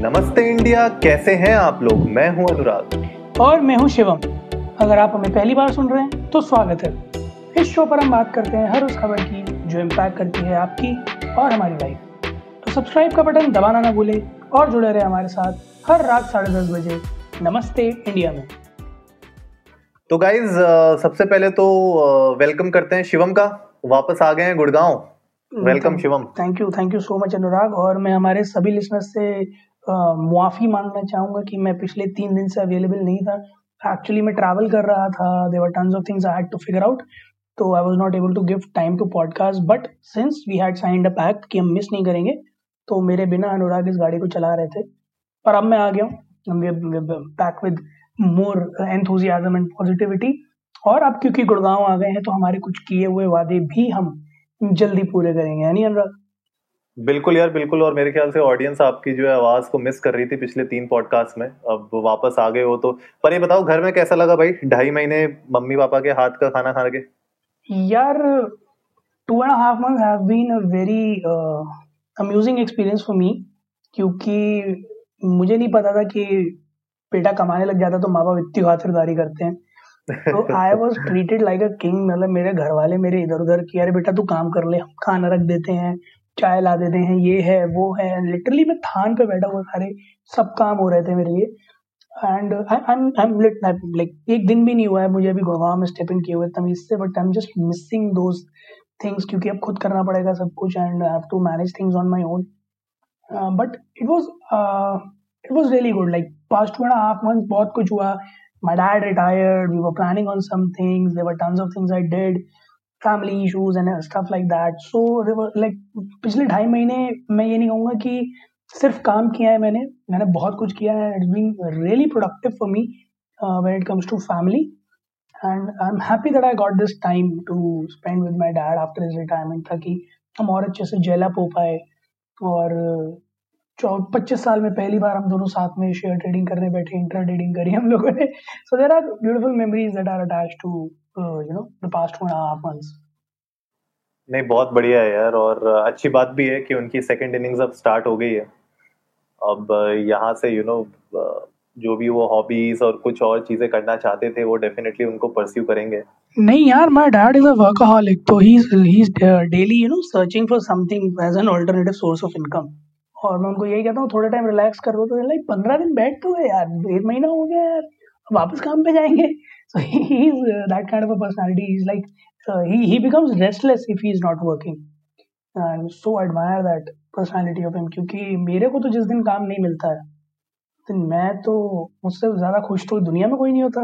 नमस्ते इंडिया कैसे हैं आप लोग? मैं हूँ अनुराग। और मैं हूँ शिवम। अगर आप हमें पहली बार सुन रहे हैं तो स्वागत है। इस शो पर हम बात करते हैं हर उस खबर की जो इम्पैक्ट करती है आपकी और हमारी लाइफ तो सब्सक्राइब का बटन दबाना ना भूले और जुड़े रहे हमारे साथ हर रात साढ़े दस बजे नमस्ते इंडिया में। तो गाइज़ सबसे पहले तो वेलकम करते हैं शिवम का। वापस आ गए हैं Gurgaon. Welcome Shivam. Thank you thank you so much Anurag. और मैं हमारे सभी लिसनर्स से मुआफ़ी मांगना चाहूँगा कि मैं पिछले तीन दिन से अवेलेबल नहीं था। एक्चुअली मैं ट्रैवल कर रहा था। There were tons of things I had to figure out तो I was not able to give time to podcast but since we had signed a pact कि हम मिस नहीं करेंगे तो मेरे बिना अनुराग इस गाड़ी को चला रहे थे। पर अब मैं आ गया हूँ। Back with more enthusiasm and positivity और अब क्योंकि गुड़गांव आ गए हैं तो हमारे कुछ किए हुए वादे भी हम जल्दी पूरे करेंगे। यानी अनुराग बिल्कुल यार, बिल्कुल। और मेरे ख्याल से ऑडियंस आपकी जो है आवाज़ को मिस कर रही थी पिछले तीन पॉडकास्ट में। अब वापस आ गए हो तो। पर ये बताओ, घर में कैसा लगा भाई? ढाई महीने मम्मी पापा के हाथ का खाना खा के? यार two and half month have been a very amusing experience for me क्योंकि मुझे नहीं पता था कि बेटा कमाने लग जाता तो माँ बाप इतनी खातिरदारी करते हैं। तो I was treated like a king मतलब मेरे घर वाले मेरे इधर उधर की, अरे बेटा, तू काम कर ले, हम खाना रख देते हैं। चाय ला देते हैं, ये है, वो है। लिटरली मैं थान पे बैठा हुआ, सारे सब काम हो रहे थे मेरे लिए। एंड लाइक एक दिन भी नहीं हुआ है, मुझे अभी गुड़गांव में स्टेप इन किए हुए तमीज से but I am just missing those things क्योंकि अब खुद करना पड़ेगा सब कुछ and I have to manage things on my own but it was it was really good like past two and half month बहुत कुछ हुआ। My dad retired, we were planning on some things, there were tons of things i did. Family issues and stuff like that so like पिछले ढाई महीने मैं ये नहीं कहूँगा कि सिर्फ़ काम किया है मैंने मैंने बहुत कुछ किया है। It's been really productive for me when it comes to family and I am happy that I got this time to spend with my dad after his retirement ताकि हम और अच्छे से जेल अप हो पाए और पच्चीस साल में पहली बार हम दोनों साथ में शेयर ट्रेडिंग करने बैठे इंटर ट्रेडिंग करी हम लोगों ने। So there are beautiful memories that are attach to you know the past two half months नहीं बहुत बढ़िया है यार और अच्छी बात भी है कि उनकी सेकंड इनिंग्स अब स्टार्ट हो गई है। अब यहाँ से यू you नो know, जो भी वो हॉबीज और कुछ और चीज़ें करना चाहते थे वो डेफिनेटली उनको परस्यू करेंगे। नहीं यार my dad is a workaholic तो he he is daily you know searching for something as an alternative source of income और मैं उनको यही कहता हूँ, थोड़ा टाइम रिलैक्स कर दो तो लाइक पंद्रह दिन बैठ तो यार एक महीना हो गया यार वापस काम पे जाएँगे? So he is that kind of a personality is like he he becomes restless if he is not working and so admire that personality of him क्योंकि मेरे को तो जिस दिन काम नहीं मिलता है तो मैं तो मुझसे ज़्यादा खुश तो दुनिया में कोई नहीं होता।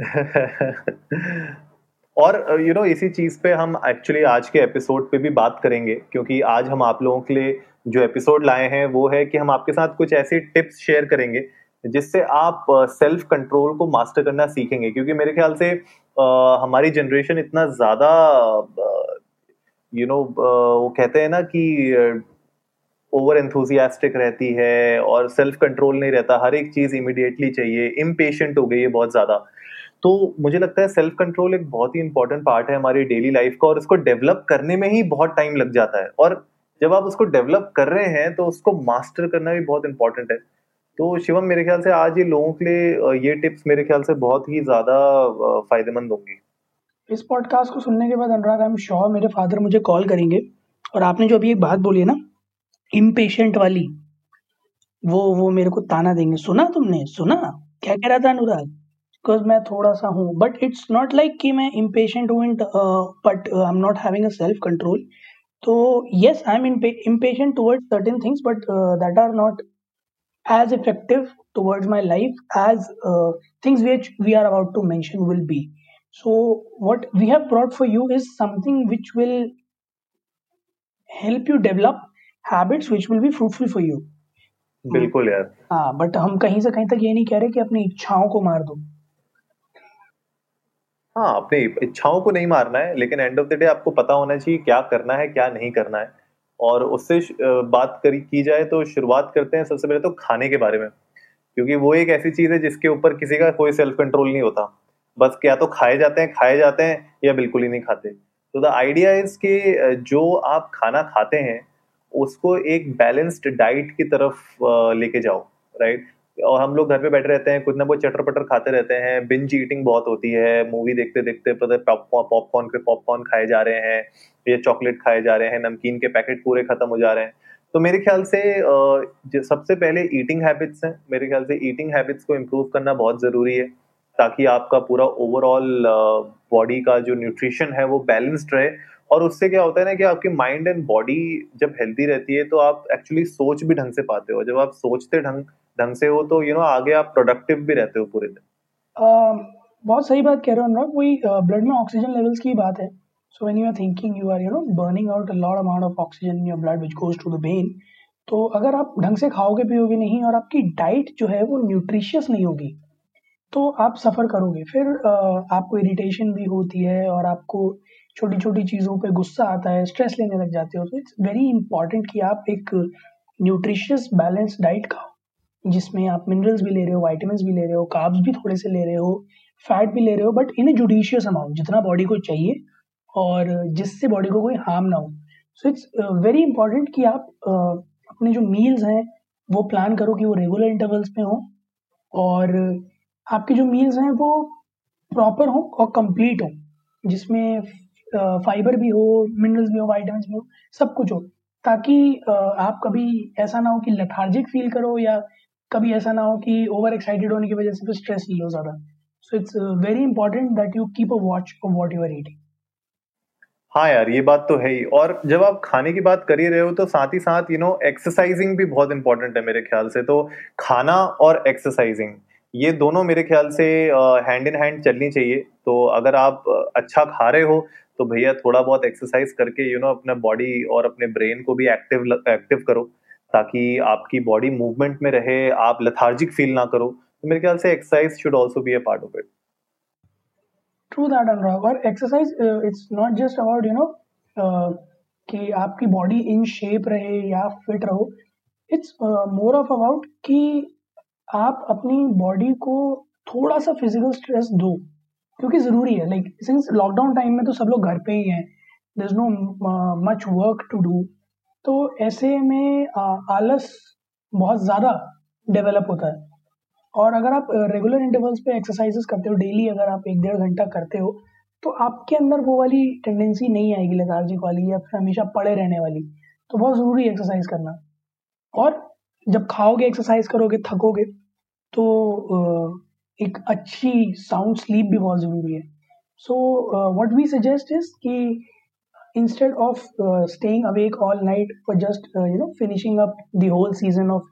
और यू you नो know, इसी चीज़ पे हम एक्चुअली आज के एपिसोड पे भी बात करेंगे क्योंकि आज हम आप लोगों के लिए जो एपिसोड लाए हैं वो है कि हम आपके साथ कुछ ऐसी टिप्स शेयर करेंगे जिससे आप सेल्फ कंट्रोल को मास्टर करना सीखेंगे। क्योंकि मेरे ख्याल से आ, हमारी जनरेशन इतना ज़्यादा यू नो वो कहते हैं ना कि ओवर एंथुजियास्टिक रहती है और सेल्फ कंट्रोल नहीं रहता। हर एक चीज़ इमिडिएटली चाहिए। इम्पेशेंट हो गई है बहुत ज़्यादा। तो मुझे लगता है सेल्फ कंट्रोल एक बहुत ही इंपॉर्टेंट पार्ट है हमारी डेली लाइफ का और इसको डेवलप करने में ही बहुत टाइम लग जाता है। और जब आप उसको डेवलप कर रहे हैं तो उसको मास्टर करना भी बहुत इंपॉर्टेंट है। तो शिवम, मेरे ख्याल से आज ये लोगों के लिए ये टिप्स मेरे ख्याल से बहुत ही ज़्यादा फ़ायदेमंद होंगी। इस पॉडकास्ट को सुनने के बाद अनुराग आई एम श्योर मेरे फादर मुझे कॉल करेंगे। और आपने जो अभी एक बात बोली है ना इम्पेशेंट वाली, वो वो मेरे को ताना देंगे। सुना तुमने? सुना? क्या कह रहा था अनुराग? बिकॉज़ मैं थोड़ा सा हूँ बट इट्स नॉट लाइक कि मैं impatient but I am not having self control तो yes I am impatient towards certain things but that are not as effective towards my life as things which we are about to mention will be so what we have brought for you is something which will help you develop habits which will be fruitful for you बिल्कुल यार। हाँ but हम कहीं से कहीं तक ये नहीं कह रहे कि अपनी इच्छाओं को मार दो। हाँ अपनी इच्छाओं को नहीं मारना है, लेकिन एंड ऑफ़ द डे आपको पता होना चाहिए क्या करना है, क्या नहीं करना है। और उससे बात करी, की जाए तो शुरुआत करते हैं सबसे पहले तो खाने के बारे में, क्योंकि वो एक ऐसी चीज़ है जिसके ऊपर किसी का कोई सेल्फ कंट्रोल नहीं होता। बस क्या तो खाए जाते हैं, खाए जाते हैं या बिल्कुल ही नहीं खाते। तो द आइडिया इज़ कि जो आप खाना खाते हैं, उसको एक बैलेंस्ड डाइट की तरफ़ लेके जाओ राइट और हम लोग घर पे बैठे रहते हैं, कुछ ना कुछ चटर पटर खाते रहते हैं बिंज ईटिंग बहुत होती है मूवी देखते देखते पॉपकॉर्न के पॉपकॉर्न खाए जा रहे हैं, या चॉकलेट खाए जा रहे हैं, नमकीन के पैकेट पूरे खत्म हो जा रहे हैं। तो मेरे ख्याल से सबसे पहले ईटिंग हैबिट्स हैं। मेरे ख्याल से ईटिंग हैबिट्स को इम्प्रूव करना बहुत ज़रूरी है, ताकि आपका पूरा ओवरऑल बॉडी का जो न्यूट्रिशन है वो बैलेंस्ड रहे। और उससे क्या होता है ना कि आपकी माइंड एंड बॉडी जब हेल्दी रहती है तो आप एक्चुअली सोच भी ढंग से पाते हो। जब आप सोचते ढंग ढंग से हो तो यू you नो know, आगे आप प्रोडक्टिव भी रहते हो पूरे दिन। बहुत सही बात कह रहे हो अनुराग वही ब्लड में ऑक्सीजन लेवल्स की बात है। So when you are thinking you are you know burning out a lot amount of oxygen in your blood which goes to the brain तो अगर आप ढंग से खाओगे पियोगे नहीं और आपकी डाइट जो है वो न्यूट्रिशियस नहीं होगी तो आप सफ़र करोगे। फिर आपको इरिटेशन भी होती है और आपको छोटी छोटी चीज़ों पे गुस्सा आता है स्ट्रेस लेने लग जाते हो। तो इट्स वेरी इंपॉर्टेंट कि आप एक न्यूट्रिशियस बैलेंस डाइट खाओ। जिसमें आप मिनरल्स भी ले रहे हो वाइटामिन भी ले रहे हो काब्स भी थोड़े से ले रहे हो फैट भी ले रहे हो but in a judicious amount जितना बॉडी को चाहिए और जिससे बॉडी को कोई हार्म ना हो। सो इट्स वेरी इंपॉर्टेंट कि आप uh, अपने जो मील्स हैं वो प्लान करो कि वो रेगुलर इंटरवल्स में हो और आपके जो मील्स हैं वो प्रॉपर हो और कंप्लीट हो। जिसमें फाइबर भी हो मिनरल्स भी हो वाइटामिन भी हो सब कुछ हो। ताकि आप कभी ऐसा ना हो कि लथार्जिक फील करो या कभी ऐसा ना हो कि ओवर एक्साइटेड होने की वजह से स्ट्रेस फील हो ज़्यादा। So it's very important that you keep a watch of what you are eating हाँ यार, ये बात तो है ही। और जब आप खाने की बात कर ही रहे हो तो साथ ही साथ यू नो एक्सरसाइजिंग भी बहुत इंपॉर्टेंट है मेरे ख्याल से। तो खाना और एक्सरसाइजिंग ये दोनों मेरे ख्याल से हैंड इन हैंड चलनी चाहिए। तो अगर आप अच्छा खा रहे हो तो भैया थोड़ा बहुत एक्सरसाइज करके यू नो अपना बॉडी और अपने ब्रेन को भी एक्टिव एक्टिव करो। ताकि आपकी बॉडी मूवमेंट में रहे, आप लथार्जिक फील ना करो। तो मेरे ख्याल से exercise should also be a part of it true that Anurag और exercise it's not just about you know कि आपकी बॉडी इन शेप रहे या फिट रहो। इट्स मोर ऑफ़ अबाउट कि आप अपनी बॉडी को थोड़ा सा फ़िज़िकल स्ट्रेस दो, क्योंकि ज़रूरी है। लाइक सिंस लॉकडाउन टाइम में तो सब लोग घर पे ही हैं। There is no much work to do तो ऐसे में आलस बहुत ज़्यादा डेवलप होता है। और अगर आप रेगुलर इंटरवल्स पे एक्सरसाइजेस करते हो डेली अगर आप एक डेढ़ घंटा करते हो तो आपके अंदर वो वाली टेंडेंसी नहीं आएगी लेथार्जिक वाली या फिर हमेशा पड़े रहने वाली। तो बहुत ज़रूरी एक्सरसाइज करना। और जब खाओगे एक्सरसाइज करोगे, थकोगे तो एक अच्छी साउंड स्लीप भी बहुत ज़रूरी है। So what we suggest is कि instead of uh, staying awake all night for just uh, you know finishing up the whole season of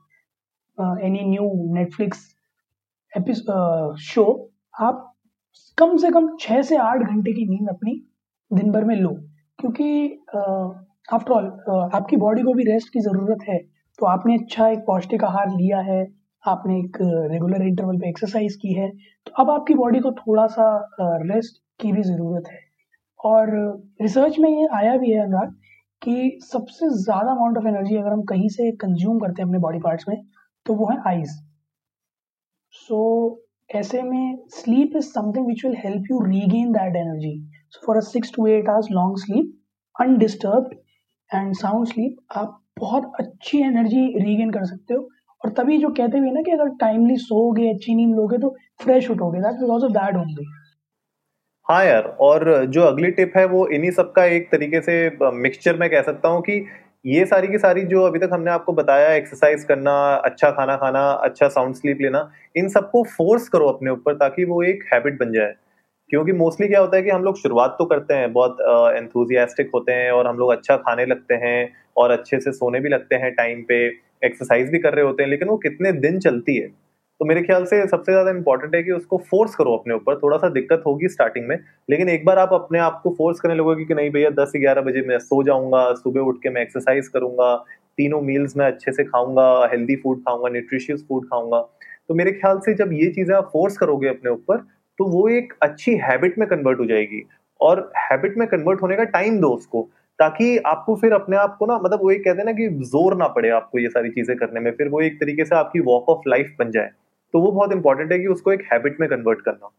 uh, any new Netflix episode show आप कम से कम छः से आठ घंटे की नींद अपनी दिन भर में लो। क्योंकि आफ्टर ऑल आपकी बॉडी को भी रेस्ट की ज़रूरत है। तो आपने अच्छा एक पौष्टिक आहार लिया है आपने एक रेगुलर इंटरवल पे एक्सरसाइज की है तो अब आपकी बॉडी को थोड़ा सा रेस्ट की भी ज़रूरत है। और रिसर्च में ये आया भी है अनुराग कि सबसे ज़्यादा अमाउंट ऑफ़ एनर्जी अगर हम कहीं से कंज्यूम करते हैं अपने बॉडी पार्ट्स में तो वो है आइज़ सो ऐसे में sleep is something which will help you regain that energy so for a six to eight hours long sleep undisturb and sound sleep आप बहुत अच्छी एनर्जी रीगेन कर सकते हो। और तभी जो कहते हुए ना कि अगर टाइमली सोओगे, अच्छी नींद लोगे तो fresh उठोगे। That because of that only हाँ यार और जो अगली टिप है वो इन्हीं सब का एक तरीके से मिक्सचर में कह सकता हूँ कि ये सारी की सारी जो अभी तक हमने आपको बताया एक्सरसाइज करना अच्छा खाना खाना अच्छा साउंड स्लीप लेना इन सबको फोर्स करो अपने ऊपर ताकि वो एक हैबिट बन जाए। क्योंकि मोस्टली क्या होता है कि हम लोग शुरुआत तो करते हैं बहुत एंथुजियास्टिक uh, होते हैं और हम लोग अच्छा खाने लगते हैं और अच्छे से सोने भी लगते हैं टाइम पे एक्सरसाइज भी कर रहे होते हैं लेकिन वो कितने दिन चलती है? तो मेरे ख्याल से सबसे ज़्यादा इंपॉर्टेंट है कि उसको फोर्स करो अपने ऊपर। थोड़ा सा दिक्कत होगी स्टार्टिंग में, लेकिन एक बार आप अपने आप को फोर्स करने लगोगे कि नहीं भैया दस ग्यारह बजे मैं सो जाऊँगा, सुबह उठ के मैं एक्सरसाइज करूँगा, तीनों मील्स में अच्छे से खाऊँगा हेल्दी फ़ूड खाऊँगा न्यूट्रिशियस फ़ूड खाऊँगा। तो मेरे ख्याल से जब ये चीज़ें आप फोर्स करोगे अपने ऊपर तो वो एक अच्छी हैबिट में कन्वर्ट हो जाएगी। और हैबिट में कन्वर्ट होने का टाइम दो उसको, ताकि आपको फिर अपने आप को ना मतलब वो एक कहते हैं ना कि ज़ोर ना पड़े आपको ये सारी चीज़ें करने में, फिर वो एक तरीके से आपकी वॉक ऑफ़ लाइफ बन जाए। तो वो बहुत इंपॉर्टेंट है कि उसको एक हैबिट में कन्वर्ट करना।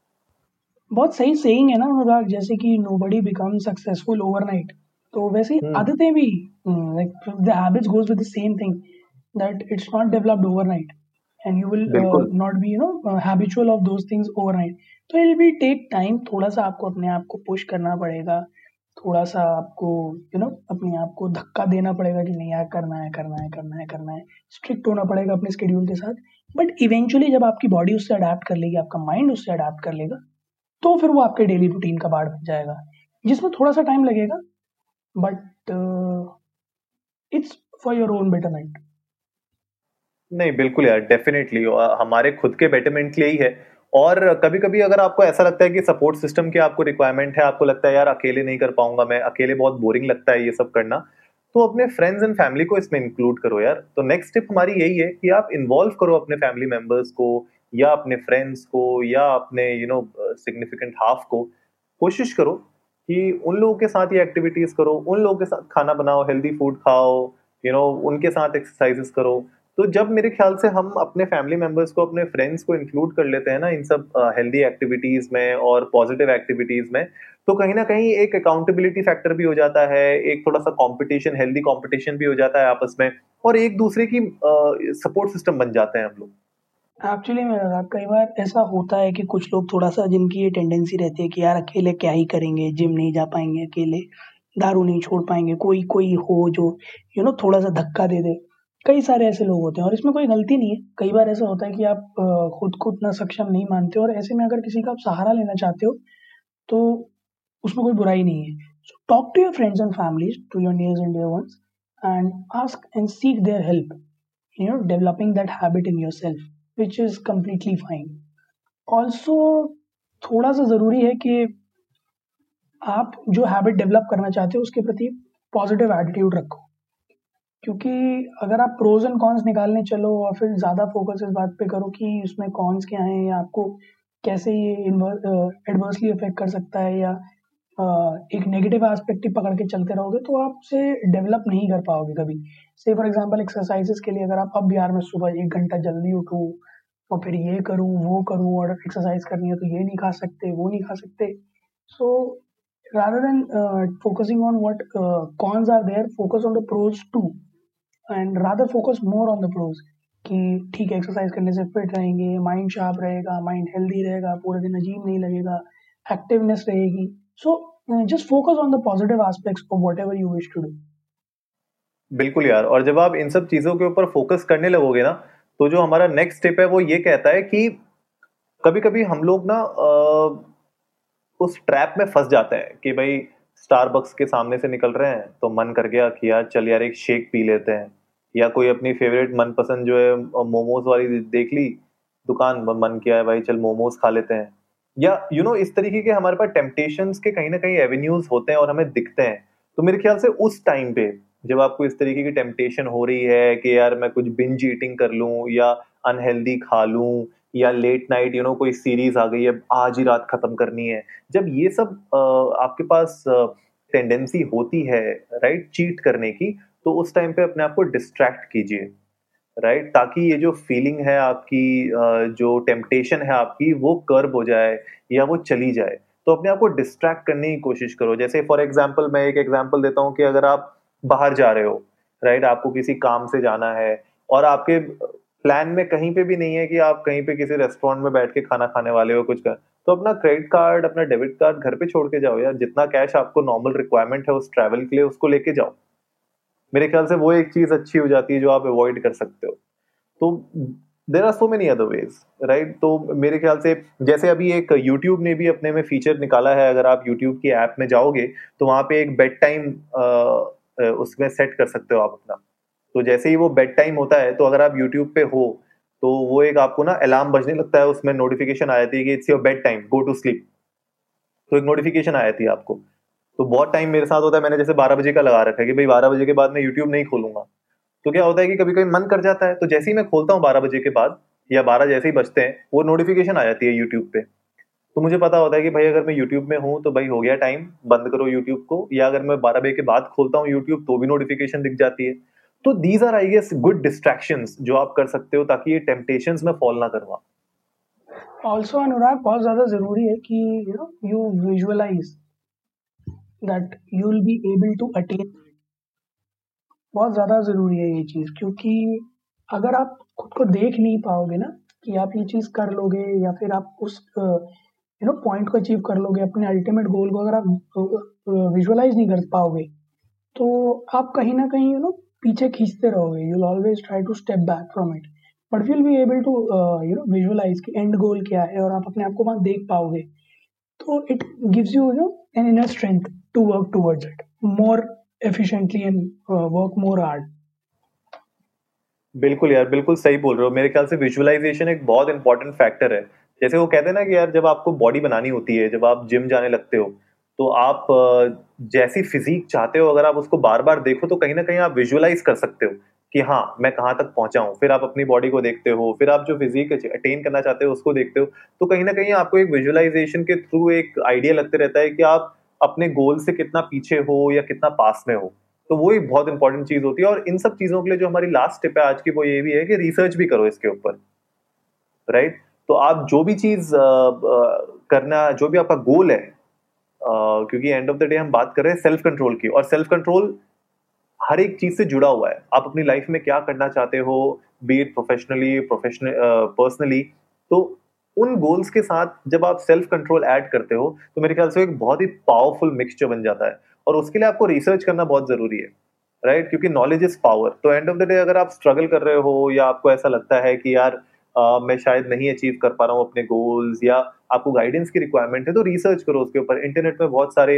बहुत सही सेइंग है ना अनुराग जैसे कि nobody become successful overnight तो वैसे हम्म। आदतें भी like the habits goes with the same thing that it's not developed overnight and you will not be you know habitual of those things overnight so it will take time थोड़ा सा आपको अपने आप को पुश करना पड़ेगा थोड़ा सा आपको यू नो अपने आप को धक्का देना पड़ेगा कि नहीं यार करना है करना है करना है करना है। स्ट्रिक्ट होना पड़ेगा अपने स्केड्यूल के साथ। बट इवेंचुअली जब आपकी बॉडी उससे अडेप्ट कर लेगी, आपका माइंड उससे अडेप्ट कर लेगा तो फिर वो आपके डेली रूटीन का पार्ट बन जाएगा। जिसमें थोड़ा सा टाइम लगेगा but it's for your own betterment नहीं, बिल्कुल यार डेफिनेटली हमारे खुद के बेटरमेंट के लिए ही है। और कभी कभी अगर आपको ऐसा लगता है कि सपोर्ट सिस्टम की आपको रिक्वायरमेंट है, आपको लगता है, यार, अकेले नहीं कर पाऊँगा मैं, अकेले बहुत बोरिंग लगता है ये सब करना तो अपने फ्रेंड्स एंड फैमिली को इसमें इंक्लूड करो यार। तो नेक्स्ट टिप हमारी यही है कि आप इन्वॉल्व करो अपने फैमिली मेंबर्स को या अपने फ्रेंड्स को या अपने यू नो सिग्निफिकेंट हाफ़ को। कोशिश करो कि उन लोगों के साथ ये एक्टिविटीज़ करो उन लोगों के साथ खाना बनाओ हेल्दी फ़ूड खाओ यू you नो know, उनके साथ एक्सरसाइजेस करो। तो जब मेरे ख्याल से हम अपने फैमिली मेंबर्स को अपने फ्रेंड्स को इंक्लूड कर लेते हैं ना इन सब हेल्दी एक्टिविटीज़ में और पॉजिटिव एक्टिविटीज़ में तो कहीं ना कहीं एक अकाउंटेबिलिटी फैक्टर भी हो जाता है एक थोड़ा सा कंपटीशन हेल्दी कंपटीशन भी हो जाता है आपस में और एक दूसरे की सपोर्ट सिस्टम बन जाते हैं हम लोग। एक्चुअली मेरा कई बार ऐसा होता है कि कुछ लोग थोड़ा सा जिनकी ये टेंडेंसी रहती है कि यार अकेले क्या ही करेंगे जिम नहीं जा पाएँगे अकेले दारू नहीं छोड़ पाएँगे कोई कोई हो जो यू you नो know, थोड़ा सा धक्का दे दे। कई सारे ऐसे लोग होते हैं और इसमें कोई गलती नहीं है। कई बार ऐसा होता है कि आप खुद को उतना सक्षम नहीं मानते और ऐसे में अगर किसी का आप सहारा लेना चाहते हो तो उसमें कोई बुराई नहीं है। So talk to your friends and families to your nears and dear ones and ask and seek their help you know developing that habit in yourself which is completely fine also थोड़ा सा ज़रूरी है कि आप जो habit develop करना चाहते हो, उसके प्रति पॉजिटिव एटीट्यूड रखो। क्योंकि अगर आप प्रोज एंड कॉन्स निकालने चलो और फिर ज़्यादा फोकस इस बात पे करो कि उसमें कॉन्स क्या हैं या आपको कैसे ये एडवर्सली इफ़ेक्ट कर सकता है या एक नेगेटिव एस्पेक्ट ही पकड़ के चलते रहोगे तो आप उसे डेवलप नहीं कर पाओगे कभी। से फॉर एग्जांपल एक्सरसाइजेस के लिए अगर आप, अब बिहार में सुबह एक घंटा जल्दी उठूँ और फिर ये करूँ, वो करूँ और एक्सरसाइज करनी है तो ये नहीं खा सकते, वो नहीं खा सकते। So rather than focusing on on what are there focus on the pros too and rather focus more on the pros कि ठीक एक्सरसाइज करने से फिट रहेंगे माइंड शार्प रहेगा माइंड हेल्दी रहेगा, पूरे दिन अजीब नहीं लगेगा एक्टिवनेस रहेगी। So just focus on the positive aspects of whatever you wish to do बिल्कुल यार, और जब आप इन सब चीज़ों के ऊपर फोकस करने लगोगे ना तो जो हमारा नेक्स्ट स्टेप है वो ये कहता है कि कभी कभी हम लोग ना उस ट्रैप में फंस जाते हैं कि भाई स्टारबक्स के सामने से निकल रहे हैं तो मन कर गया कि यार चल यार एक शेक पी लेते हैं। या कोई अपनी फेवरेट मनपसंद जो है मोमोज वाली देख ली दुकान मन किया है भाई चल मोमोज खा लेते हैं। या यू you नो know, इस तरीके के हमारे पास टेम्पटेशन के कहीं ना कहीं एवेन्यूज होते हैं और हमें दिखते हैं। तो मेरे ख्याल से उस टाइम पे जब आपको इस तरीके की टेम्पटेशन हो रही है कि यार मैं कुछ बिंज ईटिंग कर लूँ या अनहेल्दी खा लूँ या लेट नाइट यू नो कोई सीरीज़ आ गई है आज ही रात खत्म करनी है। जब ये सब आपके पास टेंडेंसी होती है राइट चीट करने की तो उस टाइम पे अपने आप को डिस्ट्रैक्ट कीजिए राइट right? ताकि ये जो फीलिंग है आपकी जो टेम्पटेशन है आपकी, वो कर्ब हो जाए या वो चली जाए तो अपने आप को डिस्ट्रैक्ट करने की कोशिश करो जैसे फॉर एग्ज़ाम्पल मैं एक एग्ज़ाम्पल देता हूँ कि अगर आप बाहर जा रहे हो राइट right? आपको किसी काम से जाना है और आपके प्लान में कहीं पे भी नहीं है कि आप कहीं पे किसी रेस्टोरेंट में बैठ के खाना खाने वाले हो, कुछ कर तो अपना क्रेडिट कार्ड अपना डेबिट कार्ड घर पे छोड़ के जाओ यार जितना कैश आपको नॉर्मल रिक्वायरमेंट है उस ट्रैवल के लिए, उसको लेके जाओ मेरे ख्याल से वो एक चीज़ अच्छी हो जाती है जो आप अवॉइड कर सकते हो। तो there are so many other ways right तो मेरे ख्याल से जैसे अभी एक यूट्यूब ने भी अपने में फीचर निकाला है, अगर आप यूट्यूब की ऐप में जाओगे तो वहाँ पे एक बेड टाइम उसमें सेट कर सकते हो आप अपना। तो जैसे ही वो बेड टाइम होता है तो अगर आप यूट्यूब पे हो तो वो एक आपको ना अलार्म बजने लगता है, उसमें नोटिफिकेशन आ जाती है कि it's your bed time go to sleep तो एक नोटिफिकेशन आ जाती है आपको। तो बहुत टाइम मेरे साथ होता है, मैंने जैसे बारह बजे का लगा रखा है कि भाई बारह बजे के बाद मैं यूट्यूब नहीं खोलूँगा। तो क्या होता है कि कभी कभी मन कर जाता है तो जैसे ही मैं खोलता हूँ बारह बजे के बाद, या बारह जैसे ही बजते हैं, वो नोटिफिकेशन आ जाती है यूट्यूब पे। तो मुझे पता होता है कि भाई अगर मैं यूट्यूब में हूँ तो भाई हो गया टाइम बंद करो यूट्यूब को। या अगर मैं बारह बजे के बाद खोलता हूँ यूट्यूब तो भी नोटिफिकेशन दिख जाती है। तो these are I guess good distraction जो आप कर सकते हो, ताकि ये टेम्पटेशन में फॉल ना करवा। ऑल्सो अनुराग बहुत ज़्यादा ज़रूरी है कि you know you visualize that you will be able to attain बहुत ज़्यादा ज़रूरी है ये चीज़, क्योंकि अगर आप खुद को देख नहीं पाओगे ना, कि आप ये चीज़ कर लोगे या फिर आप उस यू नो पॉइंट को अचीव कर लोगे, अपने अल्टीमेट गोल को अगर आप विजुअलाइज नहीं कर पाओगे तो आप कहीं ना कहीं यू नो पीछे खींचते रहोगे। You always try to step back from it but will be able to you know visualize कि एंड गोल क्या है, और आप अपने आप को वहाँ देख पाओगे। तो it gives you you know an inner strength to work towards it more efficiently and work more hard बिल्कुल यार, बिल्कुल सही बोल रहे हो। मेरे ख्याल से विजुअलाइजेशन एक बहुत इंपॉर्टेंट फैक्टर है। जैसे वो कहते हैं ना कि यार, जब आपको बॉडी बनानी होती है, जब आप जिम जाने लगते हो तो आप जैसी फिजिक चाहते हो, अगर आप उसको बार बार देखो तो कहीं ना कहीं आप विजुअलाइज कर सकते हो कि हाँ मैं कहाँ तक पहुँचा हूँ। फिर आप अपनी बॉडी को देखते हो, फिर आप जो फिजिक अटेन करना चाहते हो, उसको देखते हो तो कहीं ना कहीं आपको एक विजुअलाइजेशन के थ्रू एक आइडिया लगते रहता है कि आप अपने गोल से कितना पीछे हो या कितना पास में हो तो वो एक बहुत इंपॉर्टेंट चीज़ होती है। और इन सब चीज़ों के लिए जो हमारी लास्ट टिप है आज की, वो ये भी है कि रिसर्च भी करो इसके ऊपर राइट तो आप जो भी चीज़ करना, जो भी आपका गोल है क्योंकि एंड ऑफ़ द डे हम बात कर रहे हैं सेल्फ कंट्रोल की, और सेल्फ कंट्रोल हर एक चीज़ से जुड़ा हुआ है। आप अपनी लाइफ में क्या करना चाहते हो बीट प्रोफेशनली प्रोफेशनल पर्सनली तो उन गोल्स के साथ जब आप सेल्फ कंट्रोल ऐड करते हो तो मेरे ख्याल से एक बहुत ही पावरफुल मिक्सचर बन जाता है। और उसके लिए आपको रिसर्च करना बहुत ज़रूरी है राइट right? क्योंकि नॉलेज इज़ पावर तो एंड ऑफ़ द डे अगर आप स्ट्रगल कर रहे हो या आपको ऐसा लगता है कि यार आ, मैं शायद नहीं अचीव कर पा रहा हूँ अपने गोल्स या आपको गाइडेंस की रिक्वायरमेंट है तो रिसर्च करो उसके ऊपर। इंटरनेट में बहुत सारे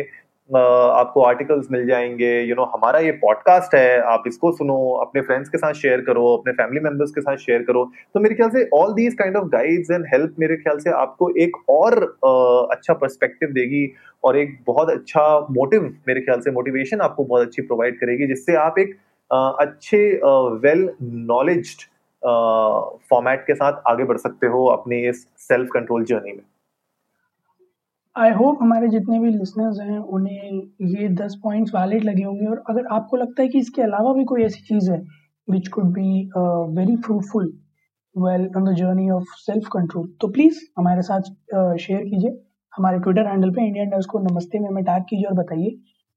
आपको आर्टिकल्स मिल जाएँगे। यू you नो know, हमारा ये पॉडकास्ट है आप इसको सुनो अपने फ्रेंड्स के साथ शेयर करो अपने फैमिली मेंबर्स के साथ शेयर करो। तो मेरे ख्याल से all these kind of guides and help मेरे ख्याल से आपको एक और uh, अच्छा पर्सपेक्टिव देगी और एक बहुत अच्छा मोटिव मेरे ख्याल से मोटिवेशन आपको बहुत अच्छी प्रोवाइड करेगी जिससे आप एक uh, अच्छे वेल नॉलेज फॉर्मेट के साथ आगे बढ़ सकते हो अपनी इस सेल्फ कंट्रोल जर्नी में। आई होप हमारे जितने भी लिसनर्स हैं उन्हें ये दस पॉइंट्स वैलिड लगे होंगे और अगर आपको लगता है कि इसके अलावा भी कोई ऐसी चीज़ है which could be very fruitful well on the journey of self control तो प्लीज़ हमारे साथ शेयर uh, कीजिए। हमारे ट्विटर हैंडल पे इंडियन डर्स को नमस्ते में हमें टैग कीजिए और बताइए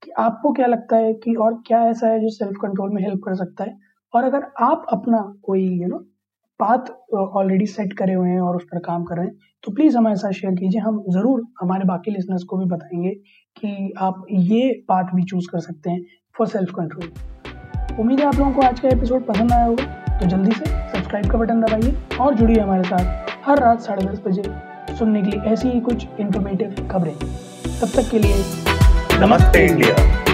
कि आपको क्या लगता है कि और क्या ऐसा है जो सेल्फ कंट्रोल में हेल्प कर सकता है। और अगर आप अपना कोई you know path already set करे हुए हैं और उस पर काम कर रहे हैं। तो प्लीज़ हमारे साथ शेयर कीजिए। हम ज़रूर हमारे बाकी लिसनर्स को भी बताएँगे कि आप ये पाथ भी चूज़ कर सकते हैं फॉर सेल्फ कंट्रोल उम्मीद है आप लोगों को आज का एपिसोड पसंद आया होगा। तो जल्दी से सब्सक्राइब का बटन दबाइए और जुड़िए हमारे साथ हर रात साढ़े दस बजे सुनने के लिए ऐसी ही कुछ इन्फॉर्मेटिव खबरें। तब तक के लिए नमस्ते इंडिया।